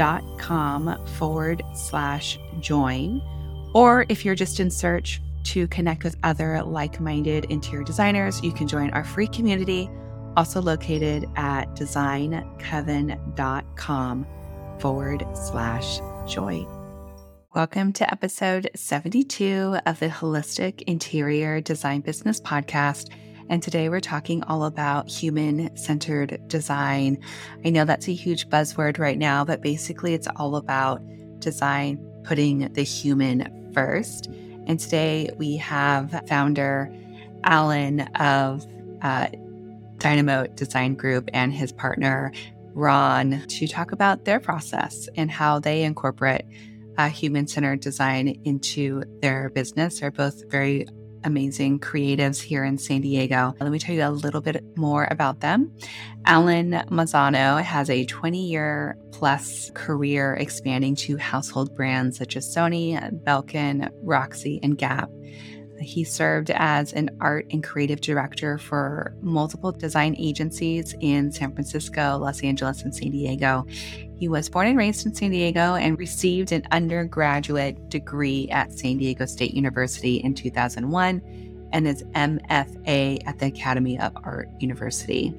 designcoven.com forward slash join. Or if you're just in search to connect with other like minded interior designers, you can join our free community, also located at designcoven.com forward slash join. Welcome to episode 72 of the Holistic Interior Design Business Podcast. And today we're talking all about human centered design. I know that's a huge buzzword right now, but basically it's all about design putting the human first. And today we have founder Alan of uh, Dynamo Design Group and his partner Ron to talk about their process and how they incorporate uh, human centered design into their business. They're both very amazing creatives here in San Diego. Let me tell you a little bit more about them. Alan Manzano has a 20 year plus career expanding to household brands such as Sony, Belkin, Roxy, and Gap. He served as an art and creative director for multiple design agencies in San Francisco, Los Angeles, and San Diego. He was born and raised in San Diego and received an undergraduate degree at San Diego State University in 2001 and his MFA at the Academy of Art University.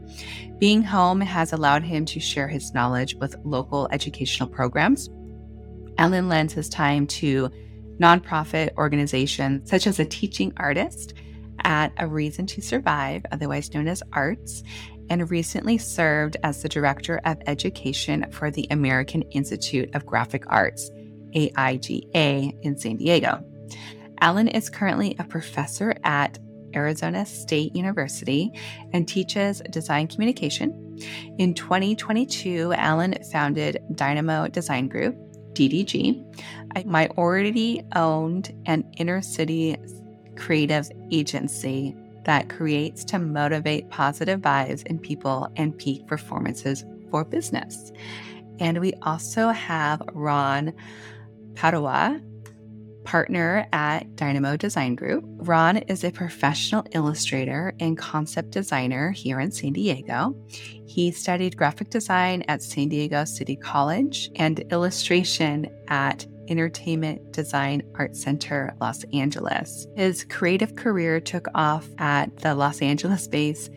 Being home has allowed him to share his knowledge with local educational programs. Alan lends his time to nonprofit organizations such as a teaching artist at A Reason to Survive, otherwise known as ARTS, and recently served as the Director of Education for the American Institute of Graphic Arts, AIGA, in San Diego. Alan is currently a professor at Arizona State University and teaches design communication. In 2022, Alan founded Dynamo Design Group, DDG, a minority owned and inner city creative agency that creates to motivate positive vibes in people and peak performances for business. And we also have Ron Padua, partner at Dynamo Design Group. Ron is a professional illustrator and concept designer here in San Diego. He studied graphic design at San Diego City College and illustration at Entertainment Design Art Center, Los Angeles. His creative career took off at the Los Angeles based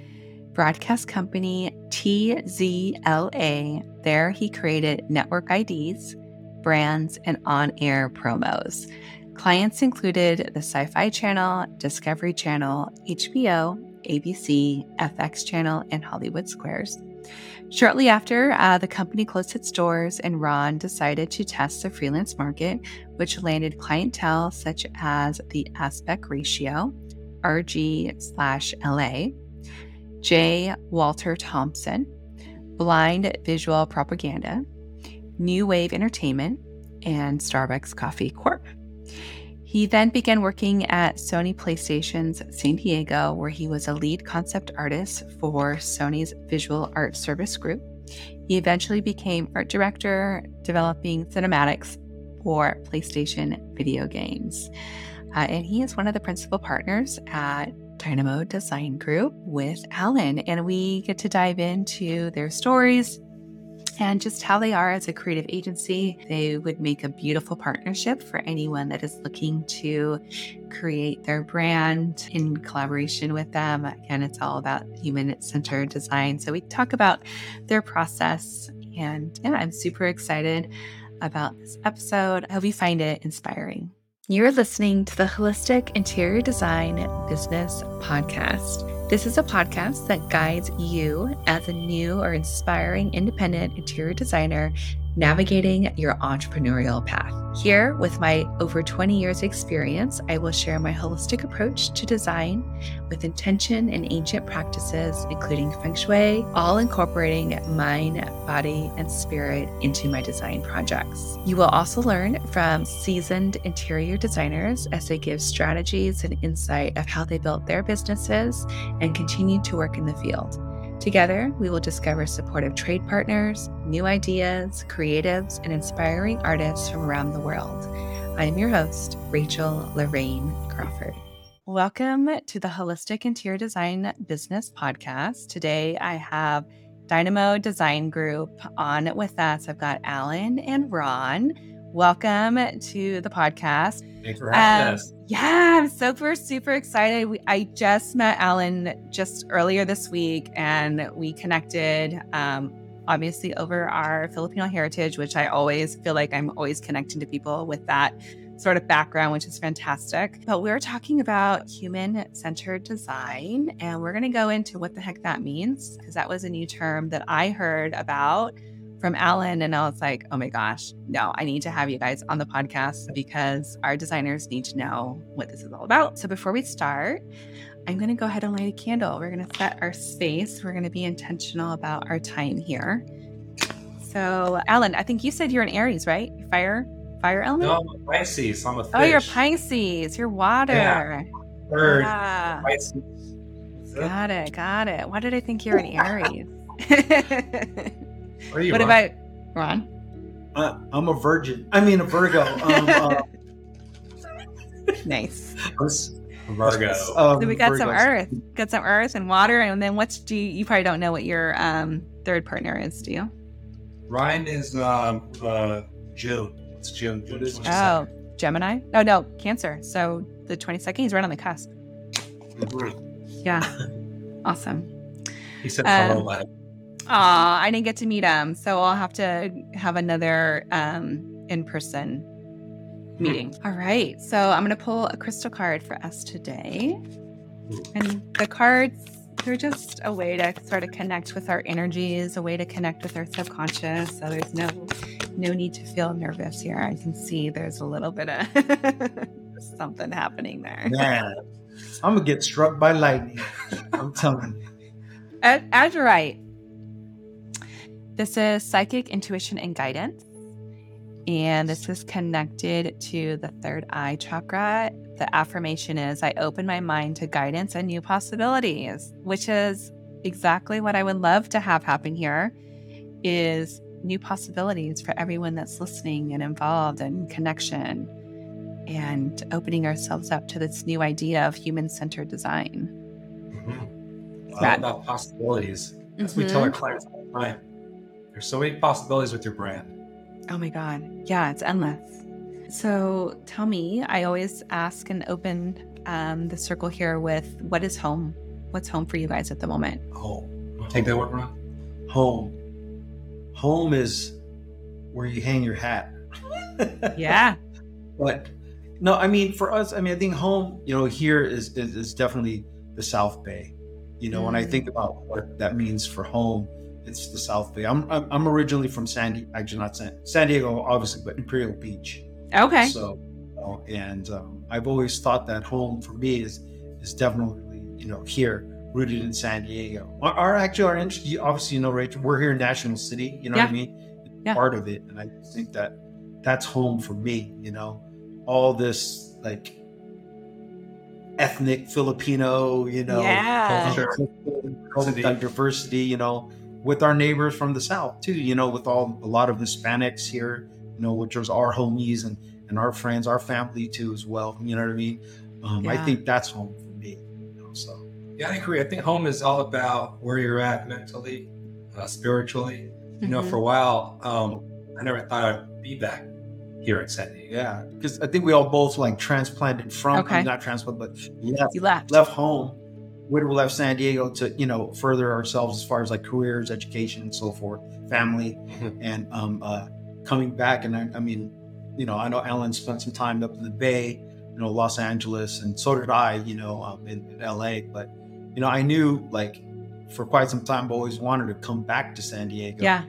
broadcast company TZLA. There, he created network IDs, brands, and on air promos. Clients included the Sci Fi Channel, Discovery Channel, HBO, ABC, FX Channel, and Hollywood Squares. Shortly after, uh, the company closed its doors, and Ron decided to test the freelance market, which landed clientele such as the Aspect Ratio, RG slash LA, J. Walter Thompson, Blind Visual Propaganda, New Wave Entertainment, and Starbucks Coffee Corp. He then began working at Sony PlayStation's San Diego, where he was a lead concept artist for Sony's Visual Art Service Group. He eventually became art director, developing cinematics for PlayStation video games. Uh, and he is one of the principal partners at Dynamo Design Group with Alan. And we get to dive into their stories, and just how they are as a creative agency. They would make a beautiful partnership for anyone that is looking to create their brand in collaboration with them. Again, it's all about human centered design. So we talk about their process. And yeah, I'm super excited about this episode. I hope you find it inspiring. You're listening to the Holistic Interior Design Business Podcast. This is a podcast that guides you as a new or inspiring independent interior designer navigating your entrepreneurial path. Here, with my over 20 years' experience, I will share my holistic approach to design with intention and ancient practices, including feng shui, all incorporating mind, body, and spirit into my design projects. You will also learn from seasoned interior designers as they give strategies and insight of how they built their businesses and continue to work in the field. Together, we will discover supportive trade partners, new ideas, creatives, and inspiring artists from around the world. I am your host, Rachel Lorraine Crawford. Welcome to the Holistic Interior Design Business Podcast. Today, I have Dynamo Design Group on with us. I've got Alan and Ron. Welcome to the podcast. Thanks for having um, us. Yeah, I'm super, super excited. We, I just met Alan just earlier this week and we connected, um, obviously, over our Filipino heritage, which I always feel like I'm always connecting to people with that sort of background, which is fantastic. But we're talking about human centered design, and we're going to go into what the heck that means, because that was a new term that I heard about from Alan. And I was like, oh my gosh, no, I need to have you guys on the podcast because our designers need to know what this is all about. So before we start, I'm going to go ahead and light a candle. We're going to set our space. We're going to be intentional about our time here. So, Alan, I think you said you're an Aries, right? Fire, fire element. No, I'm a Pisces. I'm a fish. Oh, you're Pisces. You're water. Yeah. Bird. Yeah. Pisces. Got it. Got it. Why did I think you're an Aries? What, you, what about Ron? Uh, I'm a virgin. I mean, a Virgo. Um, uh, nice. Virgo. Um, so we got some earth, got some earth and water, and then what's do you, you probably don't know what your um, third partner is, do you? Ryan is um, uh, June. It's June. June oh, Gemini? Oh no, Cancer. So the 22nd, he's right on the cusp. Mm-hmm. Yeah, awesome. He said hello, um, Aw, I didn't get to meet him, so I'll have to have another um, in-person meeting. All right, so I'm gonna pull a crystal card for us today, and the cards they're just a way to sort of connect with our energies, a way to connect with our subconscious. So there's no no need to feel nervous here. I can see there's a little bit of something happening there. Yeah, I'm gonna get struck by lightning. I'm telling you. As, right. This is psychic intuition and guidance. And this is connected to the third eye chakra. The affirmation is I open my mind to guidance and new possibilities, which is exactly what I would love to have happen here is new possibilities for everyone that's listening and involved and connection and opening ourselves up to this new idea of human-centered design. Mm-hmm. All about possibilities. As mm-hmm. we tell our mm-hmm. clients all the time there's so many possibilities with your brand. Oh my God. Yeah, it's endless. So tell me, I always ask and open um, the circle here with what is home? What's home for you guys at the moment? Home. Take that word, Ron. Home. Home is where you hang your hat. yeah. But no, I mean, for us, I mean, I think home, you know, here is, is, is definitely the South Bay. You know, mm. when I think about what that means for home, it's the South Bay. I'm I'm, I'm originally from San Diego, actually not San, San Diego, obviously, but Imperial Beach. Okay. So, and um, I've always thought that home for me is is definitely you know here, rooted in San Diego. Our, our actually our interest, obviously you know, Rachel, we're here in National City. You know yeah. what I mean? Yeah. Part of it, and I think that that's home for me. You know, all this like ethnic Filipino, you know, yeah. culture, culture, diversity, you know, with our neighbors from the south too. You know, with all a lot of Hispanics here, you know, which was our homies and and our friends, our family too as well. You know what I mean? Um, yeah. I think that's home for me. You know, so yeah, I agree. I think home is all about where you're at mentally, uh, spiritually. You know, mm-hmm. for a while, um, I never thought I'd be back here in San Diego. Yeah, because I think we all both like transplanted from okay. not transplanted, but left, you left left home would left San Diego to you know further ourselves as far as like careers, education, and so forth, family, mm-hmm. and um, uh, coming back. And I, I, mean, you know, I know Alan spent some time up in the Bay, you know, Los Angeles, and so did I, you know, um, in, in, LA. But you know, I knew like for quite some time, I've always wanted to come back to San Diego. Yeah.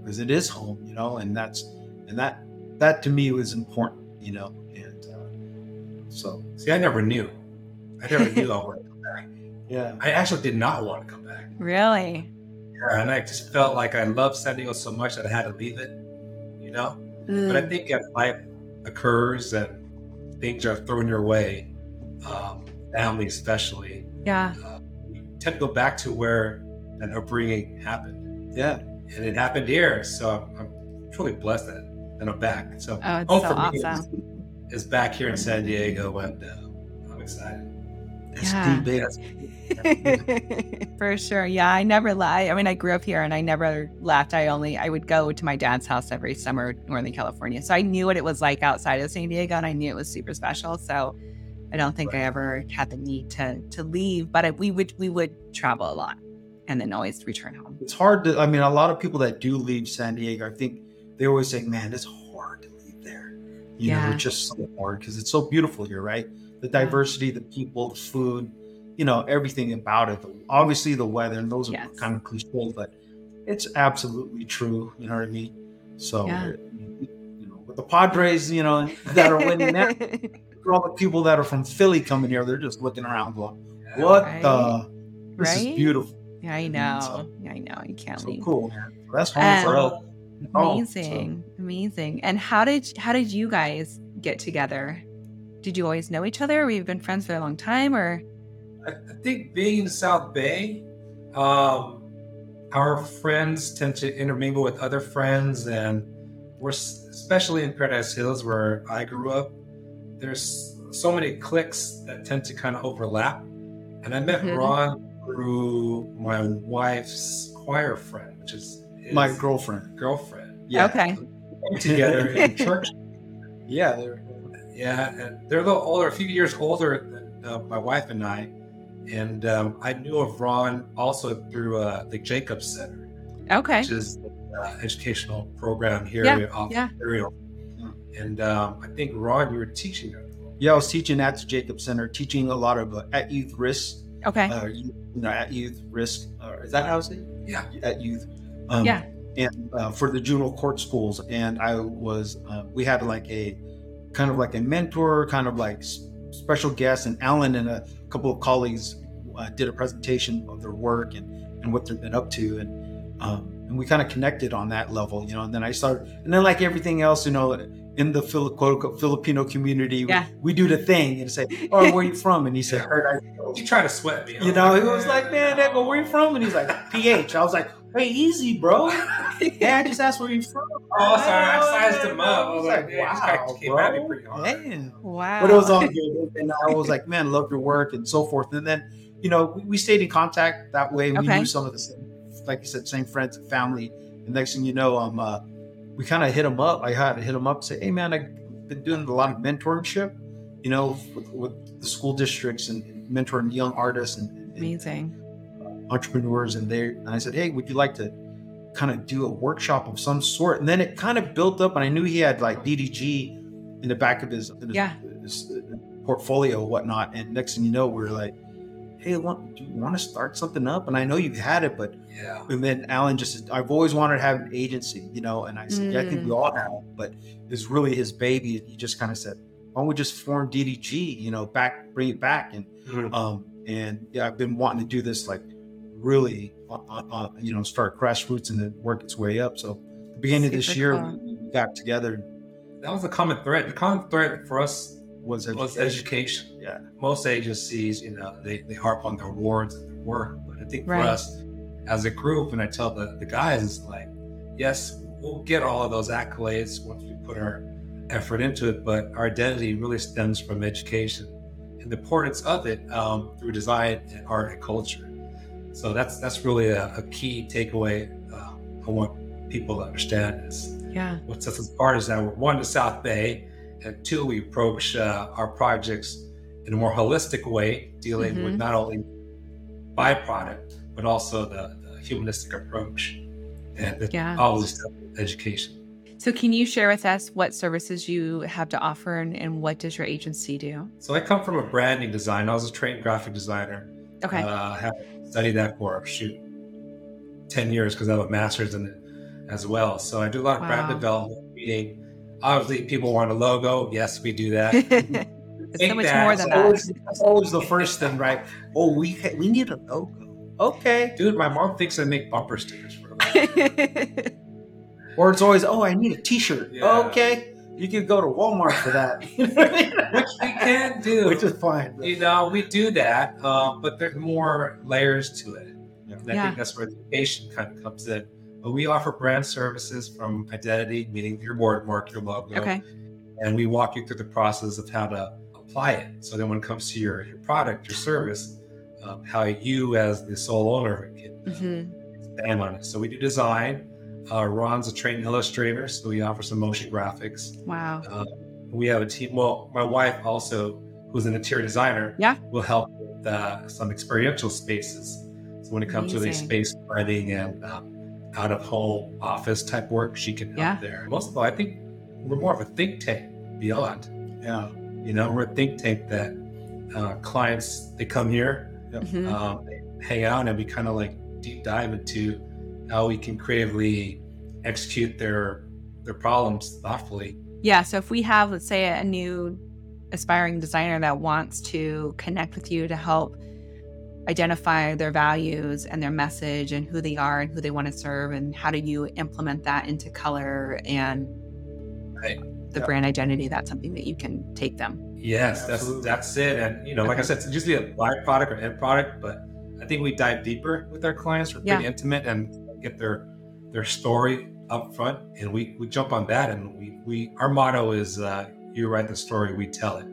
because it is home, you know, and that's and that that to me was important, you know, and uh, so See, I never knew. I never knew I yeah, I actually did not want to come back. Really? Yeah, and I just felt like I loved San Diego so much that I had to leave it, you know? But I Mm, think as life occurs and things are thrown your way, um, family especially, yeah. you tend to go back to where that upbringing happened. yeah, And it happened here. So I'm, I'm truly blessed that, that I'm back. So Oh, it's home so for me awesome. is, is back here in San Diego, and uh, I'm excited. It's Yeah. baby. For sure. Yeah, I never left. I mean, I grew up here and I never left. I only I would go to my dad's house every summer, Northern California. So I knew what it was like outside of San Diego, and I knew it was super special. So I don't think I ever had the need to to leave, but I, we would we would travel a lot, and then always return home. It's hard to. I mean, a lot of people that do leave San Diego, I think they always say, "Man, it's hard to leave there." You Yeah. know, it's just so hard because it's so beautiful here, right? The diversity, the people, the food, you know, everything about it. Obviously, the weather, and those Yes. are kind of cliche, but it's absolutely true. You know what I mean? So, Yeah. you know, with the Padres, you know, that are winning now, for all the people that are from Philly coming here, they're just looking around, going, "What Right. the? This Right? is beautiful." yeah, I So- know. Yeah, I know. You can't So leave. cool, man. That's home for Um, us. Oh, so- Amazing, amazing. And how did how did you guys get together? Did you always know each other? Or you've been friends for a long time, or I, I think being in South Bay, um, our friends tend to intermingle with other friends, and we're especially in Paradise Hills where I grew up. There's so many cliques that tend to kind of overlap, and I met Mhm. Ron through my wife's choir friend, which is his my girlfriend. girlfriend. Yeah. okay? Together in church. Yeah, they're, Yeah, they're a little older, a few years older than uh, my wife and I. And um, I knew of Ron also through uh, the Jacobs Center, Okay. which is the uh, educational program here Yeah, in off yeah. Ontario. And um, I think Ron, you were teaching there. yeah. I was teaching at the Jacob Center, teaching a lot of uh, at youth risk, Okay. uh, you know, at youth risk. Uh, is that how I say? it? Yeah. at youth. Um, Yeah. And uh, for the juvenile court schools, and I was, uh, we had like a kind of like a mentor, kind of like special guest, and Alan and a couple of colleagues uh, did a presentation of their work and and what they've been up to, and um, and we kind of connected on that level, you know. And then I started, and then like everything else, you know, in the Fili- quote unquote Filipino community, Yeah. we, we do the thing and say, "Oh, where are you from?" And he said, "Heard I You try to sweat me. you know, he was like, man, that go, where you from? And he's like, PH. I was like, hey, easy, bro. Yeah, I just asked where you're from. Oh, sorry, I sized him up. I was like, wow, yeah, this guy came at me bro. pretty hard. Man. Wow. But it was all good. And I was like, man, love your work and so forth. And then, you know, we, we stayed in contact that way. We Okay. knew some of the same, like you said, same friends and family. And next thing you know, um, uh, we kind of hit him up. I had to hit him up and say, hey, man, I've been doing a lot of mentorship, you know, with, with the school districts and mentoring young artists and, and Amazing. Entrepreneurs and they and I said, Hey, would you like to kind of do a workshop of some sort? And then it kind of built up and I knew he had like DDG in the back of his, in his, Yeah. his, uh, portfolio and whatnot. And next thing you know, we are like, Hey, want, do you want to start something up? And I know you've had it, but Yeah. and then Alan just said, I've always wanted to have an agency, you know, and I said, yeah, I think we all have, but it's really his baby. And he just kind of said, why don't we just form DDG, you know, back, bring it back. And Mhm. um, and yeah, I've been wanting to do this like really, uh, uh, uh, you know, start grassroots and then work its way up. So the beginning of this year, cool. we we got together That was a common thread. The common thread for us was was education. education. Yeah. Most agencies, you know, they, they harp on their awards and their work. But I think Right. for us as a group, and I tell the, the guys, it's like, yes, we'll get all of those accolades once we put our effort into it, but our identity really stems from education and the importance of it um, through design and art and culture. So that's that's really a, a key takeaway uh, I want people to understand is Yeah. what sets us apart is that we're one, the South Bay, and two, we approach uh, our projects in a more holistic way, dealing Mhm. with not only byproduct, but also the, the humanistic approach and the, Yeah. all this stuff education. So can you share with us what services you have to offer and, and what does your agency do? So I come from a branding design. I was a trained graphic designer. Okay. Uh, have studied that for shoot ten years because I have a master's in it. as well. So I do a lot of brand development, meaning obviously people want a logo. Yes, we do that. it's so Take much that. more That's than always, that. that's always the first thing, right? Oh, we ha- we need a logo. Okay. Dude, my mom thinks I make bumper stickers for her. Or it's always, oh, I need a T-shirt. Yeah. Okay, you can go to Walmart for that. Which we can do. Which is fine. you know, we do that, um, but there's more layers to it. Yeah. And I Yeah. think that's where the education kind of comes in. But we offer brand services from identity, meaning your watermark, your logo, okay. and we walk you through the process of how to apply it. So then when it comes to your, your product, your service, um, how you as the sole owner can hmm expand on it. So we do design. Uh, Ron's a trained illustrator, so we offer some motion graphics. Wow. Uh, we have a team. Well, my wife also, who's an interior designer, Yeah. will help with uh, some experiential spaces. So when it comes to the space planning and um, out of home office type work, she can help Yeah. there. Most of all, I think we're more of a think tank beyond. Yeah. You know, we're a think tank that uh, clients they come here, Mhm. um, they hang out, and we kind of like deep dive into how we can creatively execute their their problems thoughtfully. Yeah. So if we have, let's say, a new aspiring designer that wants to connect with you to help identify their values and their message and who they are and who they want to serve, and how do you implement that into color and Right. the Yeah. brand identity, that's something that you can take them. Yes, that's Absolutely. that's it. And you know, like I said, it's usually a byproduct or end product, but I think we dive deeper with our clients. We're pretty Yeah. intimate and get their their story up front, and we we jump on that. And we we our motto is uh, you write the story, we tell it.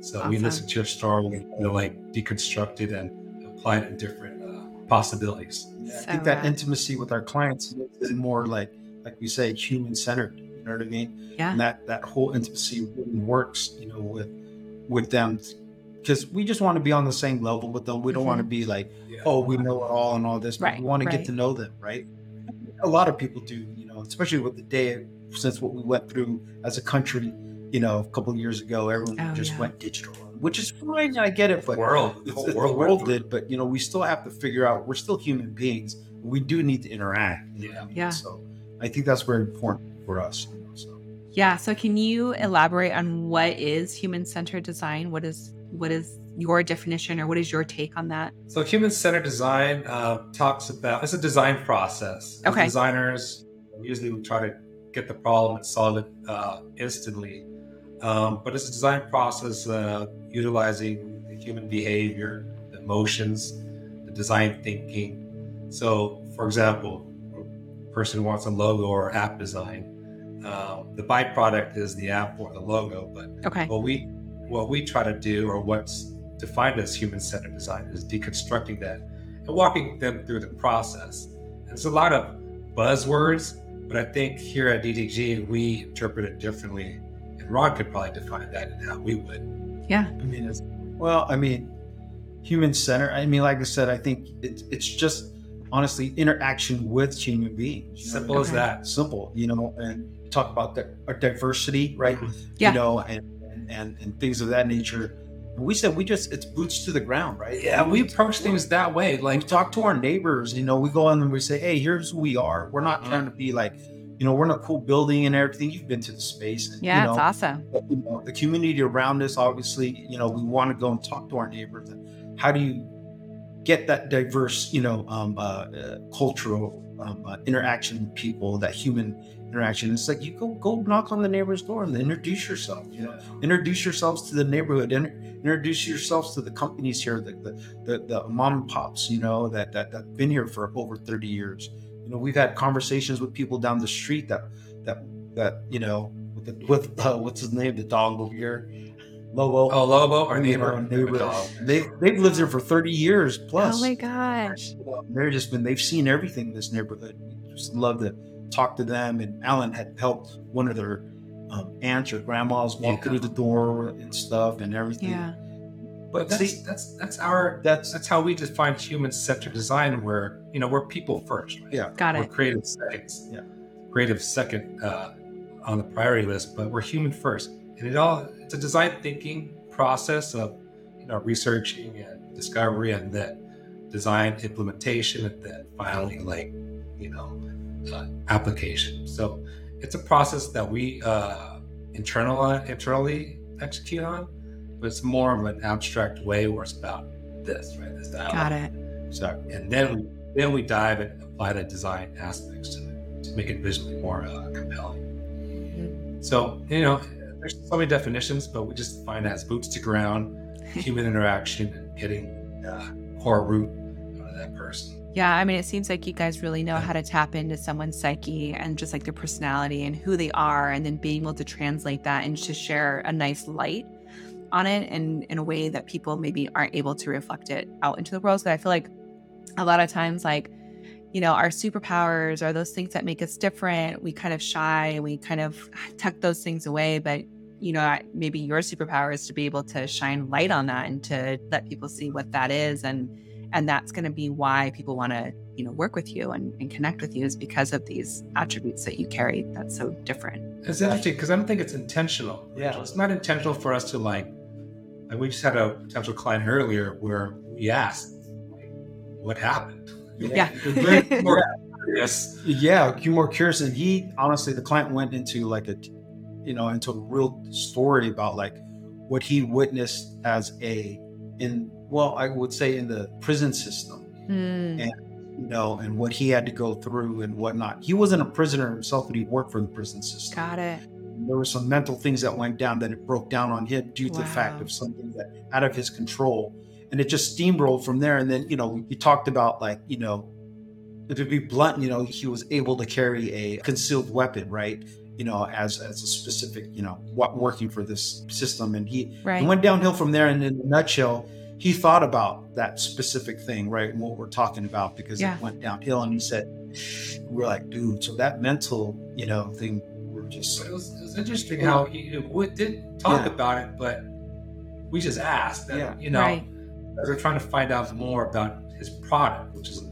So we listen to your story and you know, like deconstruct it and apply it in different uh, possibilities. Yeah, I think that rad. intimacy with our clients is more like, like we say, human centered. You know what I mean? Yeah. And that that whole intimacy really works, you know, with with them, because we just want to be on the same level with them. We don't want to mm-hmm. be like, Yeah. oh, we know it all and all this. but Right, We want to right. get to know them, right? A lot of people do, you know, especially with the day since what we went through as a country, you know, a couple of years ago, everyone Oh, just yeah. went digital, which is fine. I get it, The but world, the it's, whole world, the world did, but you know, we still have to figure out we're still human beings. We do need to interact. you know what Yeah. So I think that's very important for us. You know, so Yeah. So can you elaborate on what is human centered design? What is what is your definition or what is your take on that? So human centered design uh, talks about it's a design process. As Okay. Designers usually we try to get the problem and solve it uh, instantly, um, but it's a design process uh, utilizing the human behavior, the emotions, the design thinking. So, for example, a person wants a logo or app design. Um, the byproduct is the app or the logo, but Okay. what we what we try to do or what's defined as human-centered design is deconstructing that and walking them through the process and there's a lot of buzzwords but i think here at ddg we interpret it differently and ron could probably define that and how we would Yeah. I mean, it's, well, I mean, human centered. I mean, like I said, I think it's it's just honestly interaction with human beings. you know what I simple mean? as that simple, you know, and talk about the, our diversity, right? Yeah. You know, and, and and and things of that nature. And we said we just it's boots to the ground, right? yeah we approach things that way Like like talk to our neighbors, you know, we go in and we say, hey, here's who we are. We're not Mhm. trying to be like, you know, we're in a cool building and everything. You've been to the space, and, Yeah, you know, it's awesome. but, you know, the community around us obviously you know we want to go and talk to our neighbors and how do you get that diverse you know um, uh, uh, cultural um, uh, interaction with people that human interaction it's like you go go knock on the neighbor's door and introduce yourself you know introduce yourselves to the neighborhood inter- introduce yourselves to the companies here the, the, the, the mom and pops you know that, that that been here for over 30 years you know we've had conversations with people down the street that that that you know with the, with uh, what's his name the dog over here Lobo oh lobo our neighbor, know, neighbor. dog. They they've lived there for 30 years plus Oh my gosh. they're just been they've seen everything in this neighborhood. Just love to talk to them. And Alan had helped one of their um, aunts or grandmas walk Yeah. through the door and stuff and everything. Yeah. but But that's, see- that's that's our That's that's how we define human-centered design where you know we're people first right? yeah, Got we're it. creative seconds. Yeah. Creative second uh, on the priority list, but we're human first. And it all it's a design thinking process of you know researching and discovery and then design implementation and then finally like you know uh, application. So it's a process that we uh, internal, internally execute on, but it's more of an abstract way where it's about this, right? This dialogue. Got it. So, and then we, then we dive and apply the design aspects to it to make it visually more uh, compelling. Mm-hmm. So, you know, there's so many definitions, but we just find that as boots to ground, human interaction, and getting uh, core root out of that person. Yeah, I mean, it seems like you guys really know how to tap into someone's psyche and just like their personality and who they are, and then being able to translate that and to share a nice light on it and in a way that people maybe aren't able to reflect it out into the world. So I feel like a lot of times, like, you know, our superpowers are those things that make us different. We kind of shy, we kind of tuck those things away. But, you know, maybe your superpower is to be able to shine light on that and to let people see what that is. And, and that's going to be why people want to, you know, work with you and, and connect with you is because of these attributes that you carry that's so different. It's interesting because I don't think it's intentional. Yeah. It's not intentional for us to like, like we just had a potential client earlier where we asked, like, what happened? Yeah. Yes. yeah, you more curious. And he honestly, the client went into like a, you know, into a real story about like what he witnessed as a in well, I would say in the prison system, Mm, and you know, and what he had to go through and whatnot. He wasn't a prisoner himself, but he worked for the prison system. got it. There were some mental things that went down that it broke down on him due to the fact of something that out of his control, and it just steamrolled from there. And then you know, he talked about like you know to be blunt, you know, he was able to carry a concealed weapon, right? You know, as as a specific, you know, what working for this system, and he Right. it went downhill from there. And in a nutshell, he thought about that specific thing, right? And what we're talking about because Yeah. it went downhill. And he said, "We're like, dude, so that mental, you know, thing, we're just So it was, it was interesting how he we did talk Yeah. about it, but we just asked. That, Yeah. You know, Right. as we're trying to find out more about his product, which is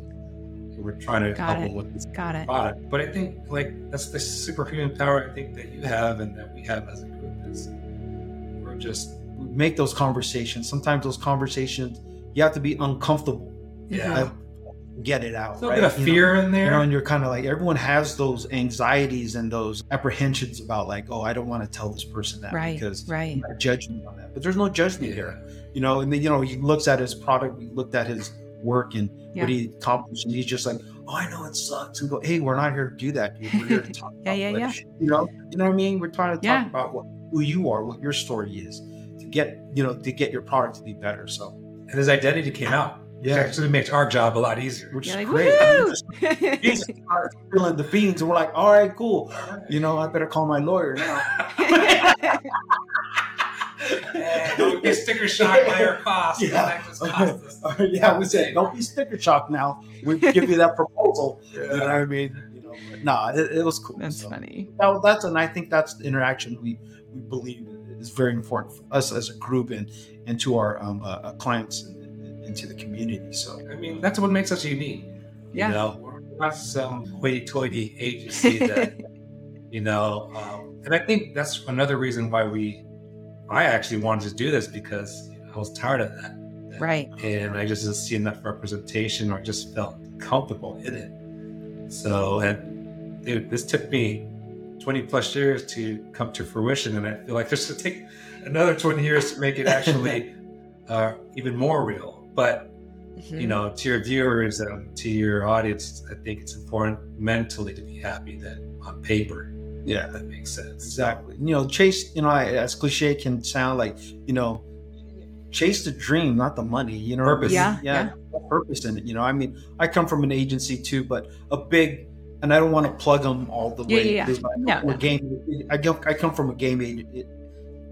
we're trying to Got couple it. with this Got it. product. But I think like that's the superhuman power I think that you have and that we have as a group is we're just make those conversations. Sometimes those conversations, you have to be uncomfortable, yeah. Uh, get it out. a little right? bit of You know? fear in you there. know, and you're kind of like everyone has those anxieties and those apprehensions about like, oh, I don't want to tell this person that Right. because Right. not judgment on that. But there's no judgment yeah. here, you know. And then you know he looks at his product, he looked at his work and Yeah. what he accomplished, and he's just like, oh, I know it sucks, and go, hey, we're not here to do that, dude. We're here to talk. Yeah, about yeah, yeah. You know, you know what I mean? We're trying to talk Yeah. about what who you are, what your story is, to get you know to get your product to be better. So And his identity came out. Which Yeah. actually makes our job a lot easier. which You're is like, great. I mean, just- he's feeling the feelings, and we're like, all right, cool. You know, I better call my lawyer now. Don't get sticker shock by our costs. Yeah. That just cost us. yeah, we said, don't be sticker shock now. We give you that proposal. You know what I mean? You know, but no, it, it was cool. That's So, funny. that- that's and I think that's the interaction we we believe is very important for us as a group and and to our um, uh, uh, clients and, and, and to the community. So I mean, that's what makes us unique. Yeah. You know, we're not some hoity-toity agency that, you know, um, and I think that's another reason why we, I actually wanted to do this because I was tired of that. Right. And I just didn't see enough representation or just felt comfortable in it. So, and dude, this took me 20 plus years to come to fruition. And I feel like this should take another 20 years to make it actually uh, even more real. But Mm-hmm. you know, to your viewers and to your audience, I think it's important mentally to be happy that on paper yeah, that makes sense. exactly. You know, chase. You know, I- as cliche can sound like, you know, chase the dream, not the money. You know, what Purpose. mean? Yeah, yeah, purpose in it. You know, I mean, I come from an agency too, but a big. And I don't want to plug them all the Yeah, way. yeah, yeah. No, we're no. game. I come, I come from a game ag-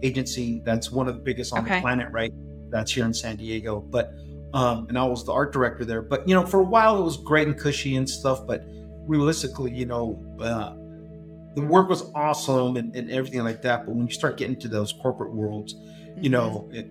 agency that's one of the biggest on Okay. the planet, right? That's here in San Diego. But um, and I was the art director there. But you know, for a while it was great and cushy and stuff. But realistically, you know, uh, the work was awesome and, and everything like that. But when you start getting to those corporate worlds, you know, it,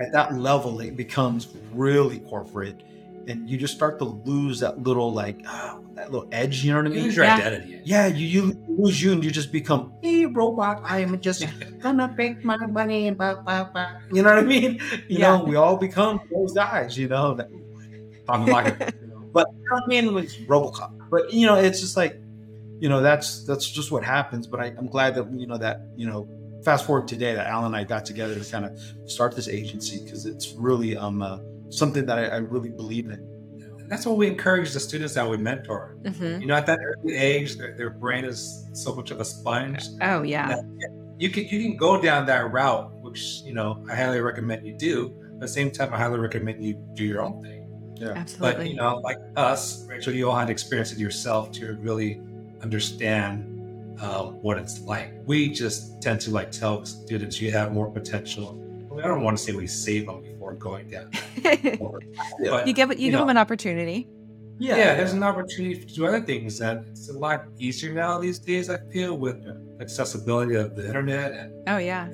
at that level, it becomes really corporate, and you just start to lose that little like ah, that little edge. You know what I You mean? lose your Yeah. identity. Yeah, you, you lose you, and you just become a robot. I am just gonna make my money. Blah, blah, blah. You know what I mean? You Yeah. know, we all become those guys. You know, that, I'm like, but you know what I mean, like RoboCop. But you know, it's just like you know that's that's just what happens. But I, I'm glad that you know that you know fast forward today that Alan and I got together to kind of start this agency because it's really um uh, something that I, I really believe in. And that's what we encourage the students that we mentor. Mhm. You know, at that early age, their, their brain is so much of a sponge. Oh, yeah. You can you can go down that route, which you know I highly recommend you do. But at the same time, I highly recommend you do your own thing. But Absolutely. But you know, like us, Rachel, you all had experience it yourself to really understand uh, what it's like. We just tend to like tell students you have more potential. I don't want to say we save them before mm-hmm. going down. But you give you, you give know. them an opportunity. yeah, there's an opportunity to do other things, and it's a lot easier now these days. I feel with accessibility of the internet and Oh, yeah.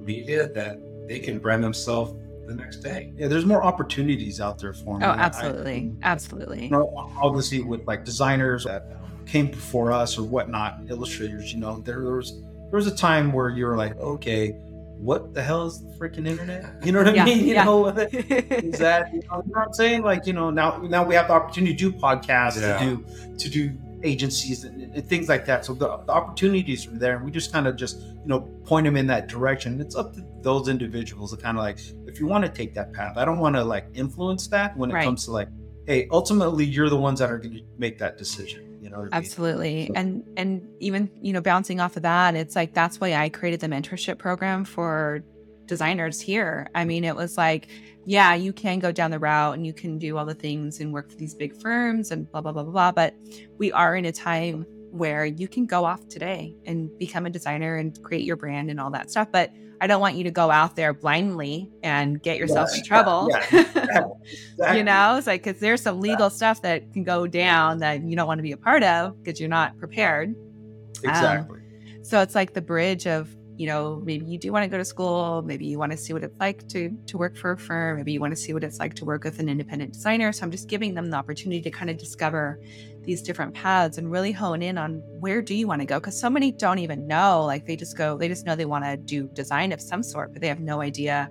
media that they can brand themselves the next day. Yeah, there's more opportunities out there for me. Oh, I- absolutely. Absolutely. you know, obviously with like designers that came before us or whatnot, illustrators, you know, there was there was a time where you were like, okay, what the hell is the freaking internet? You know what I Yeah, mean? You yeah. know, is that you know, you know what I'm saying? Like, you know, now now we have the opportunity to do podcasts, Yeah. to do to do agencies and, and things like that. So the, the opportunities are there, and we just kind of just you know point them in that direction. It's up to those individuals to kind of like if you want to take that path. I don't want to like influence that when it Right. comes to like, hey, ultimately you're the ones that are going to make that decision. You know, what I? Absolutely. And and even, you know, bouncing off of that, it's like that's why I created the mentorship program for designers here. I mean, it was like, yeah, you can go down the route and you can do all the things and work for these big firms and blah blah blah blah blah, but we are in a time where you can go off today and become a designer and create your brand and all that stuff, but I don't want you to go out there blindly and get yourself in trouble. Yeah. Exactly. you know it's like because there's some legal stuff that can go down that you don't want to be a part of because you're not prepared um, exactly. so it's like the bridge of you know maybe you do want to go to school maybe you want to see what it's like to to work for a firm maybe you want to see what it's like to work with an independent designer so i'm just giving them the opportunity to kind of discover these different paths and really hone in on where do you want to go? Because so many don't even know like they just go they just know they want to do design of some sort but they have no idea.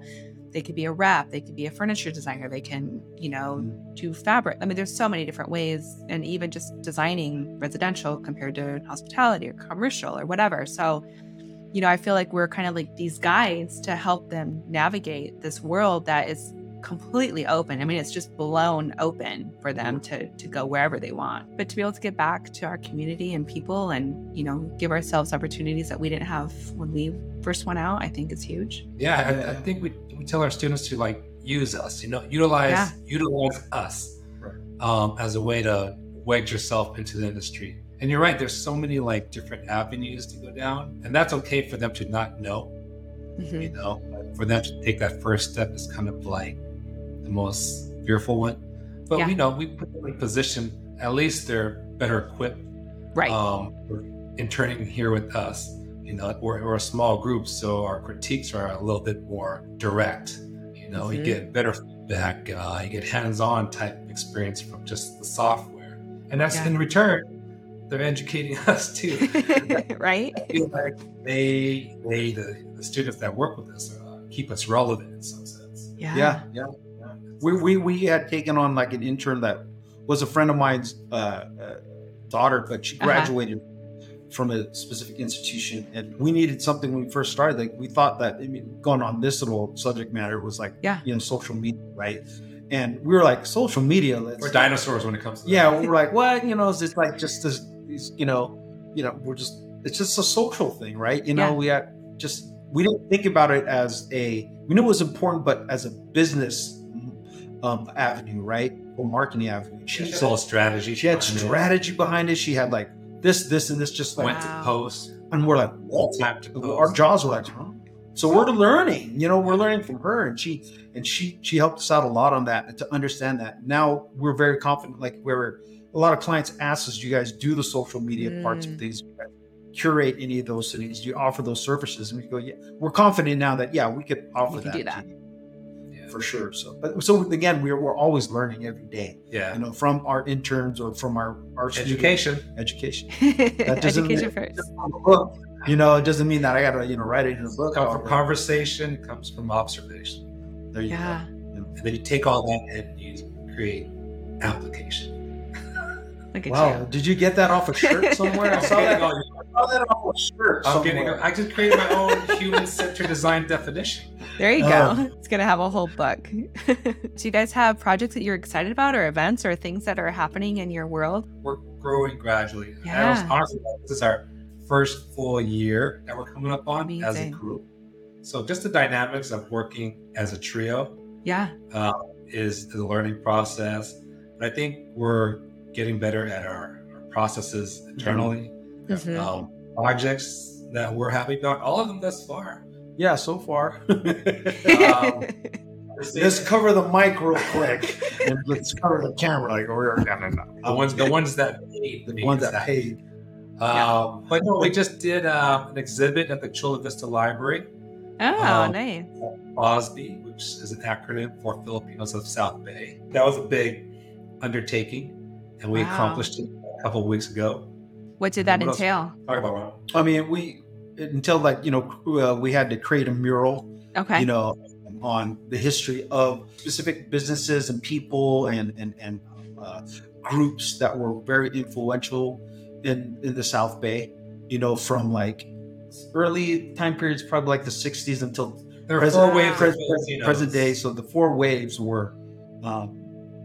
They could be a rep they could be a furniture designer they can you know mm. do fabric. I mean there's so many different ways and even just designing residential compared to hospitality or commercial or whatever. So you know i feel like we're kind of like these guides to help them navigate this world that is completely open i mean it's just blown open for them to to go wherever they want but to be able to get back to our community and people and you know give ourselves opportunities that we didn't have when we first went out i think is huge Yeah, I, I think we, we tell our students to like use us, you know, utilize Yeah. utilize us Right. um, as a way to wedge yourself into the industry. And you're right, there's so many like different avenues to go down, and that's okay for them to not know. Mhm. You know, for them to take that first step is kind of like the most fearful one. But Yeah. we know we put them in a position. At least they're better equipped right um, for interning here with us. You know, we're, we're a small group, so our critiques are a little bit more direct. You know, Mhm. you get better feedback, uh, you get hands-on type experience from just the software, and that's Yeah. in return they're educating us too. right I feel like they, they, the, the students that work with us, uh, keep us relevant in some sense. yeah yeah, yeah. Yeah. We, we we had taken on like an intern that was a friend of mine's uh, uh, daughter, but she Uh-huh. graduated from a specific institution, and we needed something when we first started. Like we thought that I mean, going on this little subject matter was like Yeah. you know social media, right? And we were like social media. Let's We're dinosaurs when it comes to yeah, that. we're like, what? You know, is it like just this? These, you know, you know, we're just it's just a social thing, right? You know, Yeah. we had just we didn't think about it as a we knew it was important, but as a business um, avenue, right, or marketing avenue. She She said strategy. she had behind it, strategy behind it. She had like this, this, and this, just like, Went Wow. to post. and we're like, what? Time to post. Our jaws were like, huh? So we're learning, you know, we're learning from her, and she and she she helped us out a lot on that to understand that. Now we're very confident. Like where a lot of clients ask us, "Do you guys do the social media parts of Mm. things? Do you guys curate any of those things? Do you offer those services?" And we go, "Yeah, we're confident now that yeah, we could offer We can that, do that. To you Yeah. for sure." So, but so again, we're we're always learning every day, Yeah. you know, from our interns or from our our students. Education. education. doesn't education mean- first Book. You know, it doesn't mean that I gotta you know write it in a book. Come oh, from conversation, it comes from observation. There you yeah go. And then you take all that and you create application. Look at Wow, you. did you get that off a shirt somewhere? I saw that. I'm I saw that off a shirt getting. I just created my own human-centered design definition. There you Oh. go. It's gonna have a whole book. Do you guys have projects that you're excited about, or events, or things that are happening in your world? We're growing gradually. Yeah. Was- honestly, this is our first full year that we're coming up on as a Amazing. group. So just the dynamics of working as a trio Yeah. Um, is the learning process. But I think we're getting better at our, our processes mm-hmm. internally. Mhm. Um, projects that we're happy about, all of them thus far. Yeah, so far. Um, let's cover the mic real quick, and let's cover the camera. Like we're no, no, no. the ones, the ones that paid, the me, ones that exactly. paid. Um, but no, we just did uh, an exhibit at the Chula Vista Library, Oh, Um, nice. OSBI, which is an acronym for Filipinos of South Bay. That was a big undertaking, and we Wow. accomplished it a couple of weeks ago. What did that what entail? Talk about I mean, we until like you know uh, we had to create a mural, Okay. you know, on the history of specific businesses and people and and and uh, groups that were very influential in in the South Bay. You know, from like early time periods, probably like the '60s until There are present, four waves of present, present day. So the four waves were, um,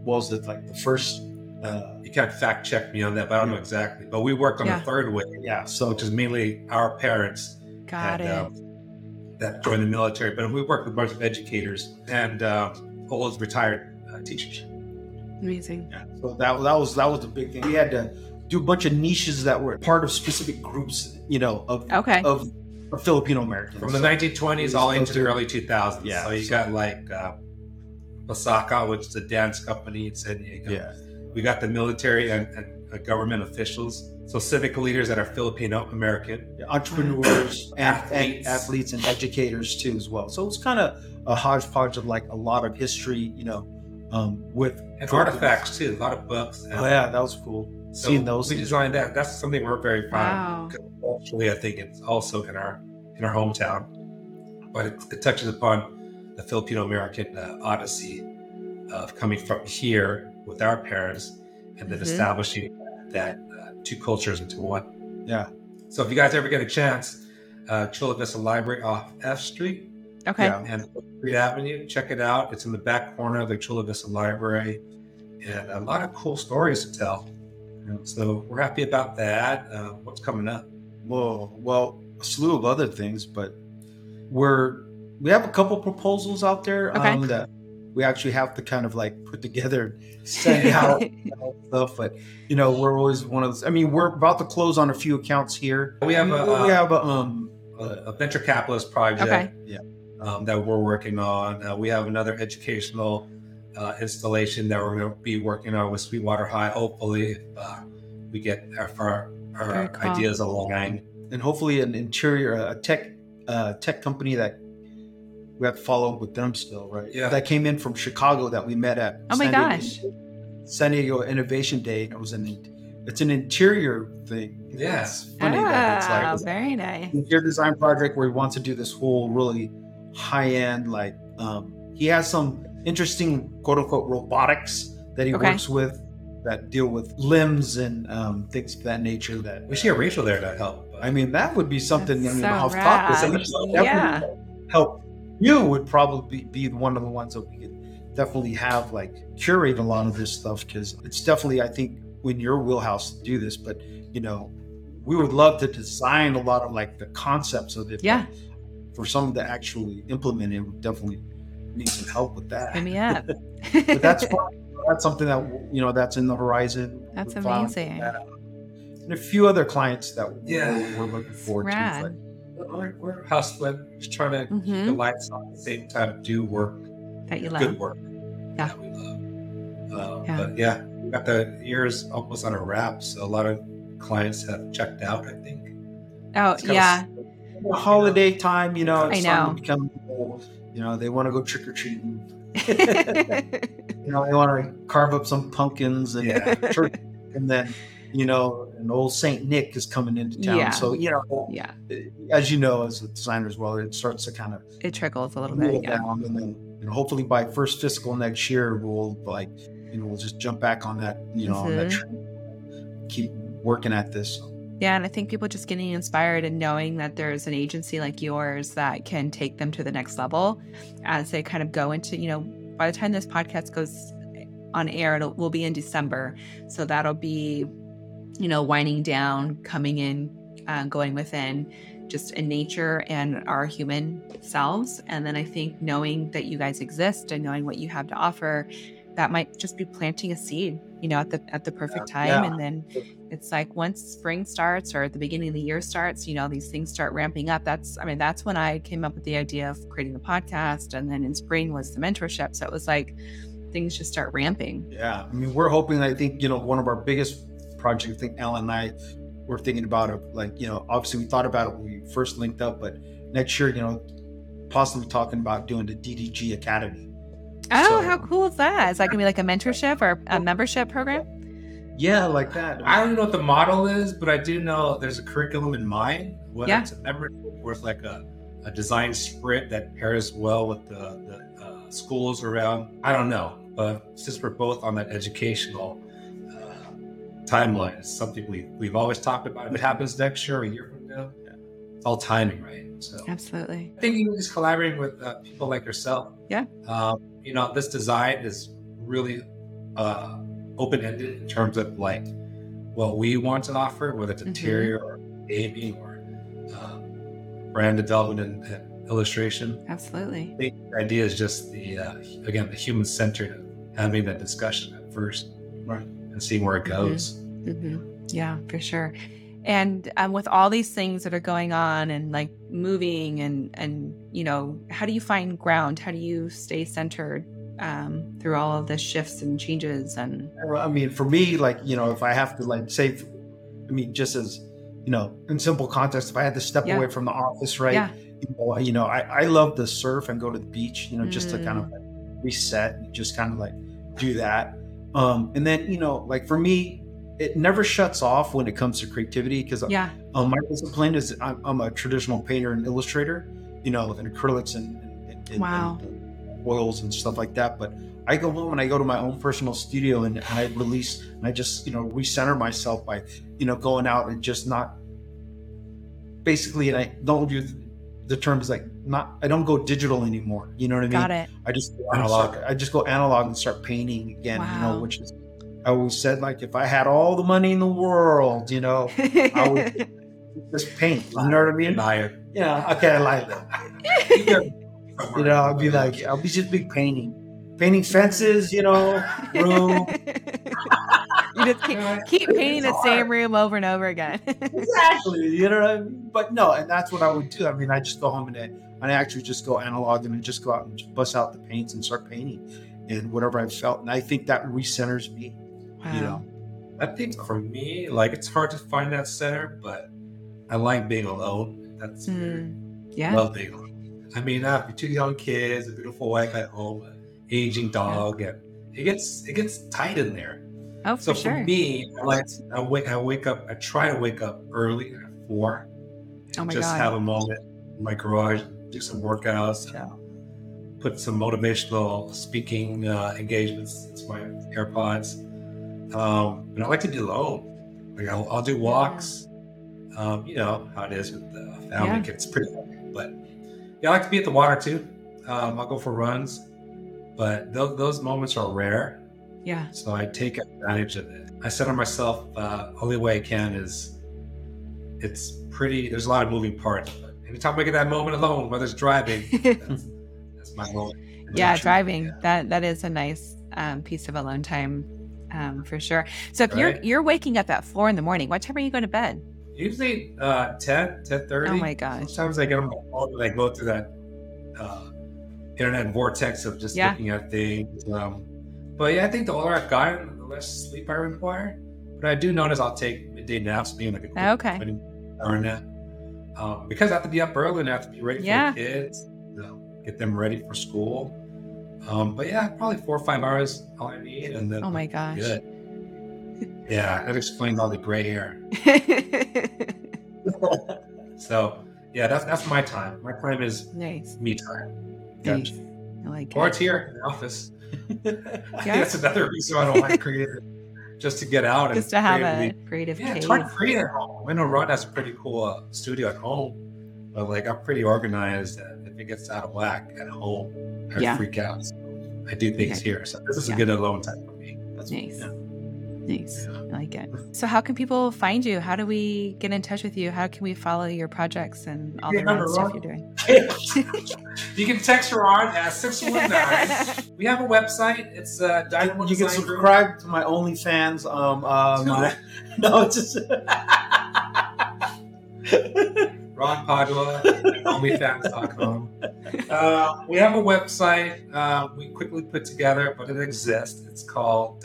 what was it like the first? Uh, You can't fact check me on that, but I don't know exactly. But we worked on Yeah. the third wave, yeah, so just mainly our parents Got and, it. um, that joined the military. But we worked with a bunch of educators and uh, old retired uh, teachers. Amazing. Yeah. So that that was that was the big thing. We had to do a bunch of niches that were part of specific groups, you know, of Okay. of, of Filipino Americans. From the 1920s all into the early 2000s. Yeah, So you so- got like uh, Osaka, which is a dance company in San Diego. yeah, We got the military and, and uh, government officials. So civic leaders that are Filipino American. entrepreneurs and athletes. Athletes. and educators too as well. So it's kind of a hodgepodge of like a lot of history, you know, um, with And artifacts too, a lot of books. And Oh yeah, that was cool. so Seeing those We things. designed that. That's something we're very proud Wow. of. 'Cause Culturally, I think it's also in our in our hometown, but it, it touches upon the Filipino American uh, odyssey of coming from here with our parents and then Mhm. establishing that uh, two cultures into one. Yeah. So if you guys ever get a chance, uh, Chula Vista Library off F Street Okay. Yeah. and Street Avenue, check it out. It's in the back corner of the Chula Vista Library, and a lot of cool stories to tell. So we're happy about that. Uh, what's coming up? Well, well, a slew of other things, but we're we have a couple proposals out there Okay. um, that we actually have to kind of like put together, send out all stuff. But you know, we're always one of those. I mean, we're about to close on a few accounts here. We have a, we have a, um, a, a venture capitalist project Okay. Yeah. um, that we're working on. Uh, we have another educational uh, installation that we're going to be working on with Sweetwater High. Hopefully, uh, we get our, our, Very our cool. ideas aligned. and hopefully an interior a tech uh, tech company that we have to follow up with them still, right? Yeah. That came in from Chicago that we met at. Oh my San gosh. Diego, San Diego Innovation Day. It was an it's an interior thing. Yeah. It's funny that it's Ah, like very nice. interior design project where he wants to do this whole really high end like um, he has some interesting quote unquote robotics that he Okay. works with that deal with limbs and um, things of that nature that We should get Rachel there to help. I mean, that would be something. That's I mean, so off top of rad. this, that Yeah. would help you would probably be one of the ones that we could definitely have like curate a lot of this stuff because it's definitely I think in your wheelhouse to do this. But you know, we would love to design a lot of like the concepts of it. Yeah. For some to actually implement it, we definitely need some help with that. Hit me up. but that's fun. that's something that you know that's in the horizon. That's We're amazing. that. And a few other clients that Yeah. we're, we're looking forward Rad. to. but- we're, we're hustling, just trying to keep the Mhm. lights on at the same time, do work, that you love. good work. Yeah. that we love. Uh, Yeah. But yeah, we got the years almost on a wrap, so a lot of clients have checked out. I think. Oh It's kinda yeah. the holiday time, you know, I know. to become, you know, they want to go trick or treating. You know, they want to carve up some pumpkins and Yeah. and then, you know, an old Saint Nick is coming into town. Yeah. So you know, yeah. Eh, as you know, as a designer as well, it starts to kind of It trickles a little bit. Yeah. down, and then you know, hopefully by first fiscal next year, we'll like, you know, we'll just jump back on that, you know, on that mm-hmm. train. keep working at this. Yeah, and I think people just getting inspired and knowing that there's an agency like yours that can take them to the next level as they kind of go into, you know, by the time this podcast goes on air, it will be in December. So that'll be, you know, winding down, coming in, uh, going within just in nature and our human selves. And then I think knowing that you guys exist and knowing what you have to offer, that might just be planting a seed, you know, at the at the perfect time. Yeah. And then it's like once spring starts or at the beginning of the year starts, you know, these things start ramping up. That's I mean, that's when I came up with the idea of creating the podcast. And then in spring was the mentorship. So it was like things just start ramping. Yeah, I mean, we're hoping. I think you know one of our biggest projects. I think Allan and I were thinking about it. Like you know, obviously we thought about it when we first linked up, but next year, you know, possibly talking about doing the DDG Academy. Oh, So- how cool is that? Is that gonna be like a mentorship or a membership program? Yeah, like that. I don't know what the model is, but I do know there's a curriculum in mind. Whether Yeah. it's a membership or it's like a, a design sprint that pairs well with the, the uh, schools around. I don't know. But since we're both on that educational timeline, it's something we, we've always talked about. If it happens next year or a year from now, it's all timing, right? So Absolutely. I think even just collaborating with uh, people like yourself. Yeah. Um, you know, this design is really uh, open ended in terms of like what we want to offer, whether it's Mhm. interior or gaming or uh, brand development and, and illustration. Absolutely. I think the idea is just the uh, again the human centered having that discussion at first, Right. And seeing where it goes. hmm Yeah, for sure. And um, with all these things that are going on and like moving and and you know, how do you find ground? How do you stay centered um, through all of the shifts and changes? And I mean, for me, like you know, if I have to like say, I mean, just as you know, in simple context, if I had to step Yeah. away from the office, right? Yeah. You know, you know, I, I love to surf and go to the beach, you know, just to Mm. kind of like reset and just kind of like do that. Um, and then, you know, like for me, it never shuts off when it comes to creativity because yeah, um, my discipline is I'm, I'm a traditional painter and illustrator, you know, with acrylics and, and, and, Wow. and oils and stuff like that. But I go home and I go to my own personal studio and I release and I just, you know, recenter myself by, you know, going out and just not basically, and I don't use the term is like not, I don't go digital anymore. You know what I mean? got it. I just go Analog. analog. I just go analog and start painting again. You Wow. know, which is I always said like if I had all the money in the world, you know, I would- just paint. You know what I mean? Deny Yeah. Okay, I like that. it. You know, I'll be like, I'll be just big painting, painting fences. You know, room. you just keep, keep painting the same room over and over again. exactly. You know what I mean? But no, and that's what I would do. I mean, I just go home and I, and I actually just go analog and I just go out and just bust out the paints and start painting and whatever I felt. And I think that recenters me. wow. You know. I think for me, like it's hard to find that center, but I like being alone. That's weird. Mm, yeah. love being alone. I mean, I have two young kids, a beautiful wife at home, an aging dog, and it gets it gets tight in there. oh, for So for sure. me, I like I wake I wake up. I try to wake up early at four. oh my just god. have a moment in my garage, do some workouts, uh, put some motivational speaking uh, engagements into my AirPods. Um, and I like to be alone. Like I'll, I'll do walks. Um, you know how it is with the family. Yeah. Gets pretty. But yeah, I like to be at the water too. Um, I'll go for runs, but those, those moments are rare. yeah. So I take advantage of it. I said to myself, uh, only way I can is it's pretty, there's a lot of moving parts. But anytime I get that moment alone, whether it's driving, that's, that's my moment. yeah, driving. Yeah. That that is a nice um, piece of alone time um, for sure. So if you're you're waking up at four in the morning, what time are you going to bed? Usually uh, 10, 10 30. Oh my gosh. Sometimes I get on my phone and I go through that uh, internet vortex of just Yeah. looking at things. Um, but yeah, I think the older I've gotten, the less sleep I require. But I do notice I'll take midday naps, being like a quick Okay. 20 hour nap. Um, because I have to be up early and I have to be ready Yeah. for the kids, you know, get them ready for school. Um, but yeah, probably four or five hours all I need, and then Oh my gosh. good. Yeah, that explains all the gray hair. So yeah, that's that's my time. My time is nice. me time. Nice. Gotcha. I like Or it. it's here in the office. Yeah. That's another reason I don't like creative. just to get out just and to have creatively- a creative Yeah, cave. it's hard to create at home. I know Ron has a pretty cool uh, studio at home, but like I'm pretty organized. And if it gets out of whack at home, I Yeah. freak out. So I do things Okay. here. So this is Yeah. a good alone time for me. That's Nice. yeah. Nice. I like it. So, how can people find you? How do we get in touch with you? How can we follow your projects and all the Yeah, rad stuff one. you're doing? you can text Ron at 619. we have a website. It's uh, Dynamo You can Design Group. subscribe to my OnlyFans. Um, uh, my, no, it's just Ron Padua, onlyfans.com. Uh, we have a website uh, we quickly put together, but it exists. It's called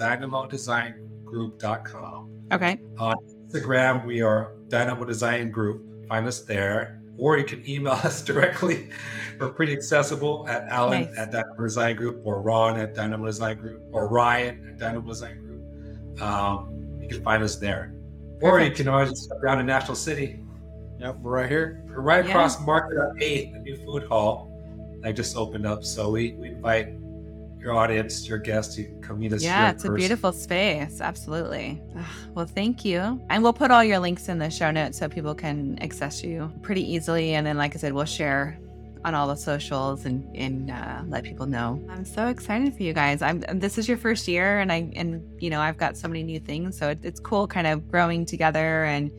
dynamodesignGroup.com. Okay. On Instagram, we are Dynamo Design Group. Find us there. Or you can email us directly. We're pretty accessible at Allan Nice. at Dynamo Design Group or Ron at Dynamo Design Group or Ryan at Dynamo Design Group. Um, you can find us there. Or you can always just around in National City. yep, we're right here. We're right Yeah. across Market on 8th, the new food hall that just opened up. So we, we invite your audience, your guests to come meet us Yeah, it's a person. beautiful space. Absolutely. Well, thank you. And we'll put all your links in the show notes so people can access you pretty easily. And then, like I said, we'll share on all the socials and, and uh, let people know. I'm so excited for you guys. I'm this is your first year and I and you know, I've got so many new things. So it, it's cool kind of growing together and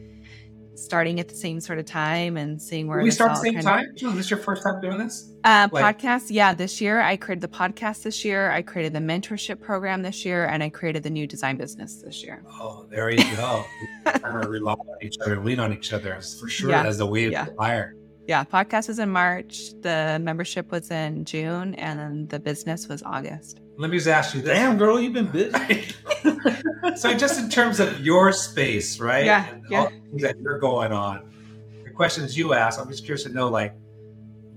starting at the same sort of time and seeing where we start at the same kind of- time? John, this your first time doing this? uh, Like- podcast, yeah. This year, I created the podcast this year. I created the mentorship program this year, and I created the new design business this year. Oh, there you go. We're gonna rely on each other, lean on each other for sure Yeah. as the wave Yeah. of fire. Yeah, podcast was in March. The membership was in June, and then the business was August. Let me just ask you this. Damn, girl, you've been busy. so just in terms of your space, right? Yeah, And yeah. all the things that you're going on, the questions you ask, I'm just curious to know, like,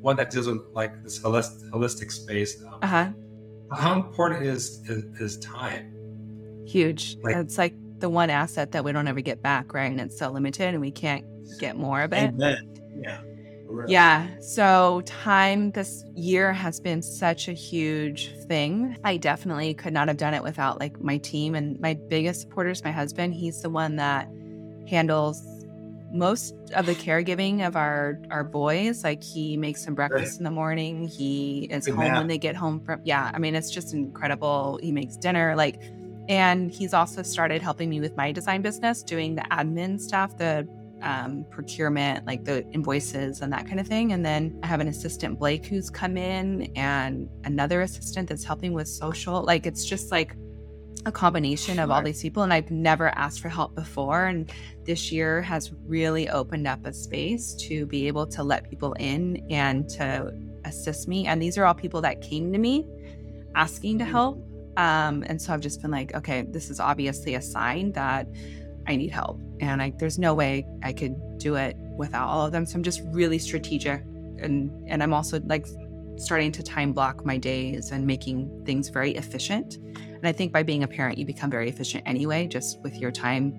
one that deals with like this holistic, holistic space. Um, Uh huh. How important is, is is time? Huge. Like- it's like the one asset that we don't ever get back, right? And it's so limited, and we can't get more of it. Amen. Yeah. Yeah. So time this year has been such a huge thing. I definitely could not have done it without like my team and my biggest supporter is my husband. He's the one that handles most of the caregiving of our our boys. Like he makes them breakfast in the morning. He is Good home when they get home from yeah. I mean it's just incredible. He makes dinner like and he's also started helping me with my design business, doing the admin stuff, the um, procurement, like the invoices and that kind of thing. And then I have an assistant, Blake, who's come in, and another assistant that's helping with social. Like it's just like a combination of all these people. And I've never asked for help before. And this year has really opened up a space to be able to let people in and to assist me. And these are all people that came to me asking to help. Um, and so I've just been like, okay, this is obviously a sign that I need help. And I, there's no way I could do it without all of them. So I'm just really strategic. And, and I'm also like starting to time block my days and making things very efficient. And I think by being a parent, you become very efficient anyway, just with your time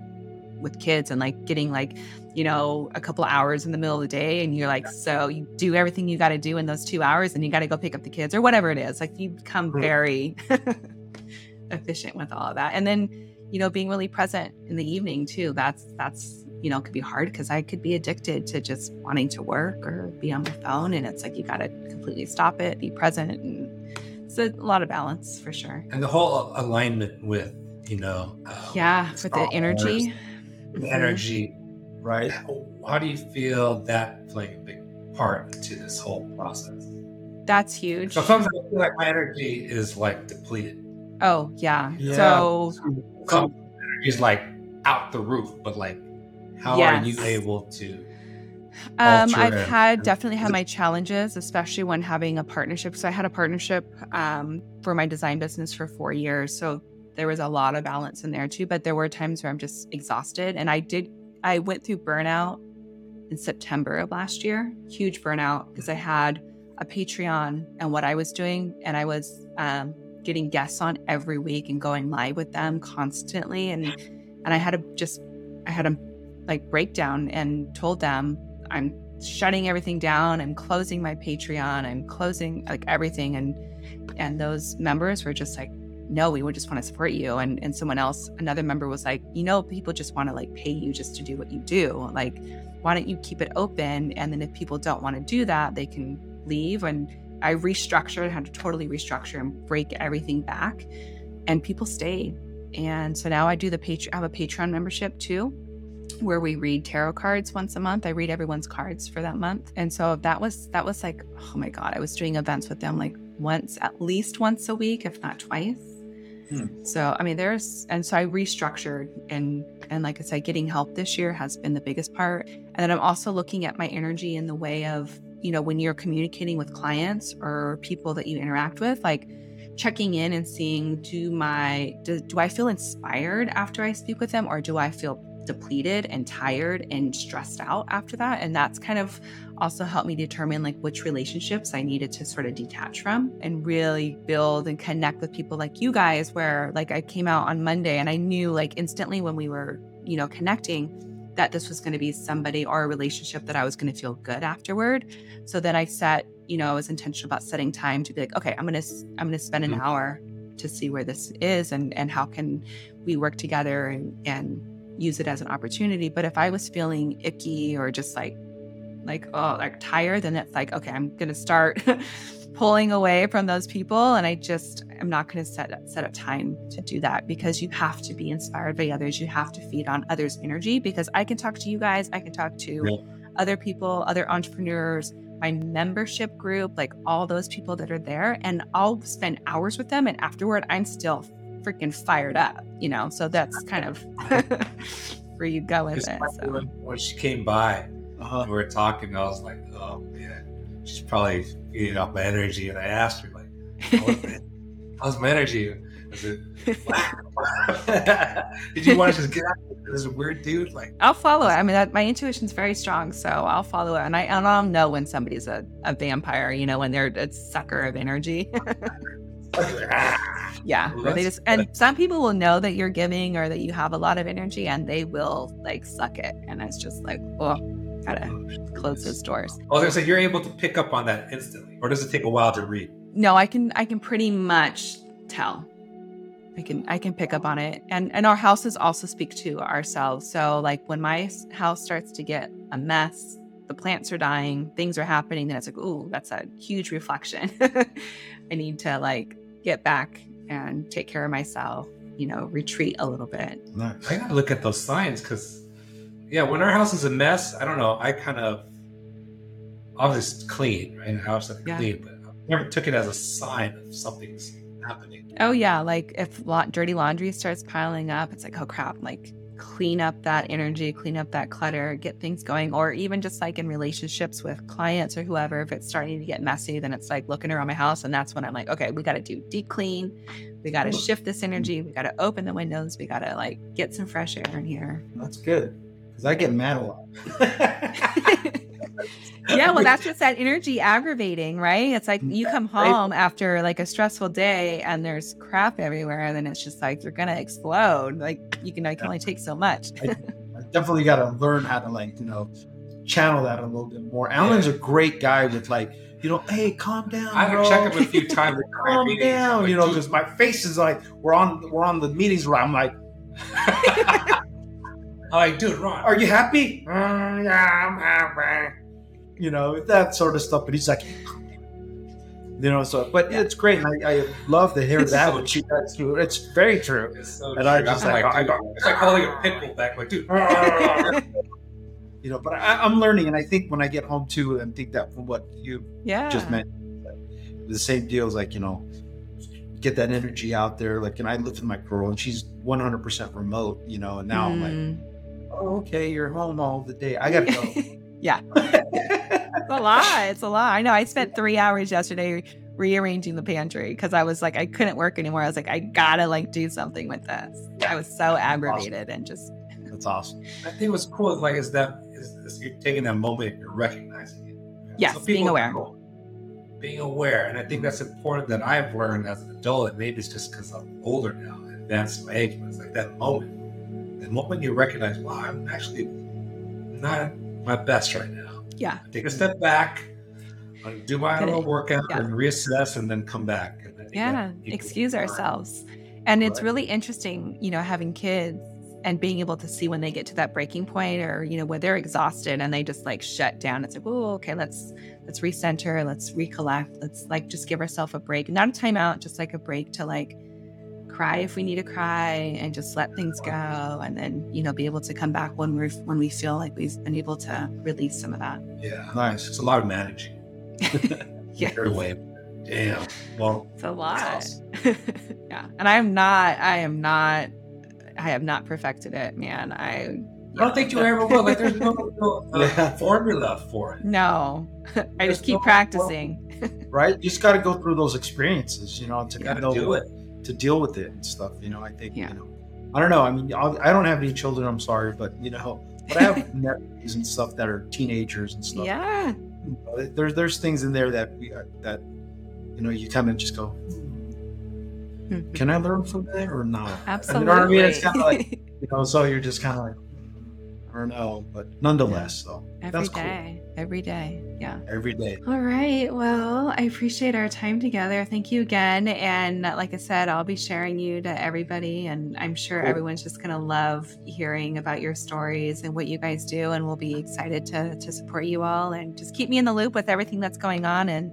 with kids and like getting like, you know, a couple hours in the middle of the day. And you're like, so you do everything you got to do in those two hours and you got to go pick up the kids or whatever it is. Like you become Mhm. very efficient with all of that. And then, you know, being really present in the evening too. That's, that's, you know, could be hard because I could be addicted to just wanting to work or be on my phone. And it's like, you got to completely stop it, be present. And it's a lot of balance for sure. And the whole alignment with, you know, um, Yeah. With the energy. Wars, the energy. Right. How do you feel that playing a big part to this whole process? That's huge. So sometimes I feel like my energy is like depleted. Oh, yeah. Yeah. So, Some is like out the roof, but like, how Yes. are you able to? Um, I've it. had definitely had my challenges, especially when having a partnership. So I had a partnership um, for my design business for four years. So there was a lot of balance in there too. But there were times where I'm just exhausted, and I did. I went through burnout in September of last year, huge burnout because I had a Patreon and what I was doing, and I was um, getting guests on every week and going live with them constantly, and and I had to just I had a like breakdown and told them I'm shutting everything down. I'm closing my Patreon. I'm closing like everything. And and those members were just like, no, we would just want to support you. And and someone else, another member was like, you know, people just want to like pay you just to do what you do. Like, why don't you keep it open? And then if people don't want to do that, they can leave. And I restructured, I had to totally restructure and break everything back. And people stayed. And so now I do the Patreon, I have a Patreon membership too where we read tarot cards once a month. I read everyone's cards for that month. And so that was that was like, oh my god, I was doing events with them like once at least once a week, if not twice. Hmm. So I mean there's and so I restructured and and like I said, getting help this year has been the biggest part. And then I'm also looking at my energy in the way of, you know, when you're communicating with clients or people that you interact with, like checking in and seeing do my do, do I feel inspired after I speak with them or do I feel depleted and tired and stressed out after that. And that's kind of also helped me determine like which relationships I needed to sort of detach from and really build and connect with people like you guys, where like I came out on Monday and I knew like instantly when we were, you know, connecting that this was going to be somebody or a relationship that I was going to feel good afterward. So then I set, you know, I was intentional about setting time to be like, okay, I'm going to, I'm going to spend an mm-hmm. hour to see where this is and and how can we work together and and use it as an opportunity. But if I was feeling icky or just like, like, oh, like tired, then it's like, okay, I'm going to start pulling away from those people. And I just am not going to set, set up time to do that because you have to be inspired by others. You have to feed on others' energy because I can talk to you guys, I can talk to yeah. other people, other entrepreneurs, my membership group, like all those people that are there. And I'll spend hours with them. And afterward, I'm still freaking fired up, you know. So that's kind of where you go with it. So. When, when, she came by, uh-huh. we were talking. I was like, oh man, she's probably eating off my energy. And I asked her, like, how's my, how's my energy? It, Did you want to just get out of this weird dude? Like, I'll follow it. I mean, that, my intuition's very strong, so I'll follow it. And I, and I'll know when somebody's a, a vampire. You know, when they're a sucker of energy. yeah well, they just and some people will know that you're giving or that you have a lot of energy and they will like suck it and it's just like oh gotta close those doors. Oh so you're able to pick up on that instantly or does it take a while to read? No i can i can pretty much tell. I can i can pick up on it. And and our houses also speak to ourselves. So like when my house starts to get a mess the plants are dying things are happening then it's like oh that's a huge reflection. I need to like get back and take care of myself, you know, retreat a little bit. I gotta look at those signs because, yeah, when our house is a mess, I don't know, I kind of, obviously it's clean, right? The house is yeah. clean, but I never took it as a sign of something's happening. Oh, yeah. Like if la- dirty laundry starts piling up, it's like, oh crap, like clean up that energy, clean up that clutter, get things going, or even just like in relationships with clients or whoever, if it's starting to get messy, then it's like looking around my house. And that's when I'm like, okay, we got to do deep clean. We got to shift this energy. We got to open the windows. We got to like get some fresh air in here. That's good. Cause I get mad a lot. yeah, well, that's just that energy aggravating, right? It's like you come home after like a stressful day and there's crap everywhere, and then it's just like you're gonna explode. Like you can, I can only take so much. I, I definitely got to learn how to like you know channel that a little bit more. Allan's a great guy with like you know, hey, calm down. I had to check him a few times. calm down, you know, because my face is like we're on we're on the meetings where I'm like. I'm like, dude, Ron, are you happy? Mm, yeah, I'm happy you know, that sort of stuff. But he's like, you know, so but yeah. it's great. And I, I love to hear that. So she, that's true. It's very true. It's so and true. I just like, like I got, it's like holding a pickle back, like, dude. you know, but I, am learning, and I think when I get home too, and think that from what you yeah. just meant, the same deal is like you know, get that energy out there. Like, and I live with my girl, and she's 100% remote, you know, and now mm. I'm like, mm. Okay, you're home all the day. I gotta go. yeah it's a lot. It's a lot. I know. I spent three hours yesterday rearranging the pantry because I was like, I couldn't work anymore. I was like, I gotta like do something with this. I was so aggravated awesome. and just. That's awesome. I think what's cool is like is that is, is you're taking that moment, you're recognizing it. Yes, so being aware. being aware, and I think that's important that I've learned as an adult. And maybe it's just because I'm older now, advanced in my age, but it's like that moment. The moment you recognize, wow, I'm actually not my best right now yeah. Take a step back, do my little workout yeah. and reassess and then come back. yeah. Excuse ourselves. And it's really interesting, you know, having kids and being able to see when they get to that breaking point or you know where they're exhausted and they just like shut down it's like oh okay let's let's recenter let's recollect let's like just give ourselves a break not a timeout just like a break to like cry if we need to cry and just let things go and then you know be able to come back when we're when we feel like we've been able to release some of that Yeah. Nice. It's a lot of managing. Yeah. Your way. Damn. Well, it's a lot That's yeah and i'm not i am not i have not perfected it man i I don't think you ever will. Like, there's no, no uh, Yeah. formula for it. no i There's just keep no- practicing Right? You just got to go through those experiences, you know, to You kind gotta of do it. To deal with it and stuff. You know, I think, Yeah. you know, I don't know. I mean, I'll- I don't have any children. I'm sorry, but you know, but I have nephews and stuff that are teenagers and stuff. yeah There's there's things in there that we uh, that you know you kind of just go. Mhm. Can I learn from that or not? absolutely You know what I mean? It's kind of like you know, so you're just kind of like, I don't know, but nonetheless, though. every that's cool. day every day yeah every day. All right. Well, I appreciate our time together. Thank you again. And like I said, I'll be sharing you to everybody. And I'm sure Cool. everyone's just going to love hearing about your stories and what you guys do. And we'll be excited to, to support you all and just keep me in the loop with everything that's going on. And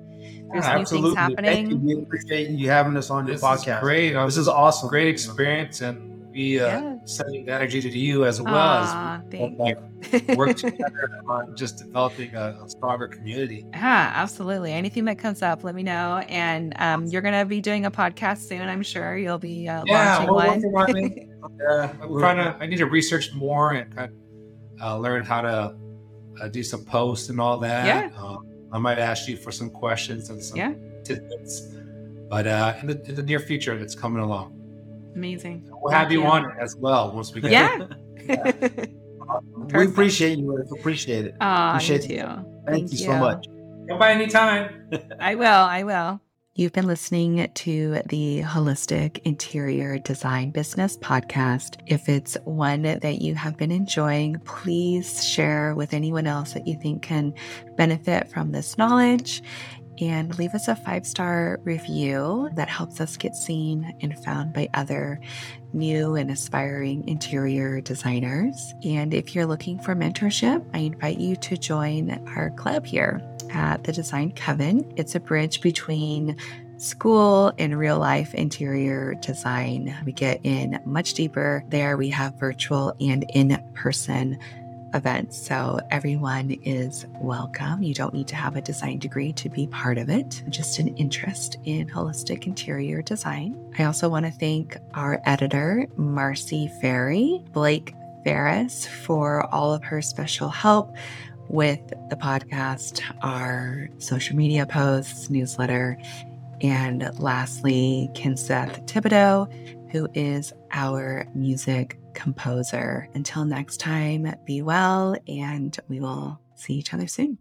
there's new things happening. Thank you. happening. We appreciate you having us on your This podcast. is great. This is awesome. great experience, and we uh, Yeah. sending that energy to you as well Aw, as we work together on just developing a, a stronger community. Yeah, absolutely. Anything that comes up, let me know. And um, you're going to be doing a podcast soon, I'm sure. You'll be uh, Yeah, launching we're one. working on it. Yeah, I'm trying to. I need to research more and kind of uh, learn how to uh, do some posts and all that. Yeah. Um, I might ask you for some questions and some Yeah. tidbits, but uh, in, the, in the near future, it's coming along. Amazing. We'll have Thank you on it as well once we get. Yeah. We appreciate you. We appreciate it. Aw, me Appreciate too. Thank, Thank you, so much. Come by anytime. I will. I will. You've been listening to the Holistic Interior Design Business podcast. If it's one that you have been enjoying, please share with anyone else that you think can benefit from this knowledge and leave us a five star review that helps us get seen and found by other new and aspiring interior designers. And if you're looking for mentorship, I invite you to join our club here at the Design Coven. It's a bridge between school and real life interior design. We get in much deeper there. We have virtual and in person events. So everyone is welcome. You don't need to have a design degree to be part of it, just an interest in holistic interior design. I also want to thank our editor, Marcy Ferry, Blake Ferris, for all of her special help with the podcast, our social media posts, newsletter, and lastly, Kinseth Thibodeau, who is our music composer. Until next time, be well, and we will see each other soon.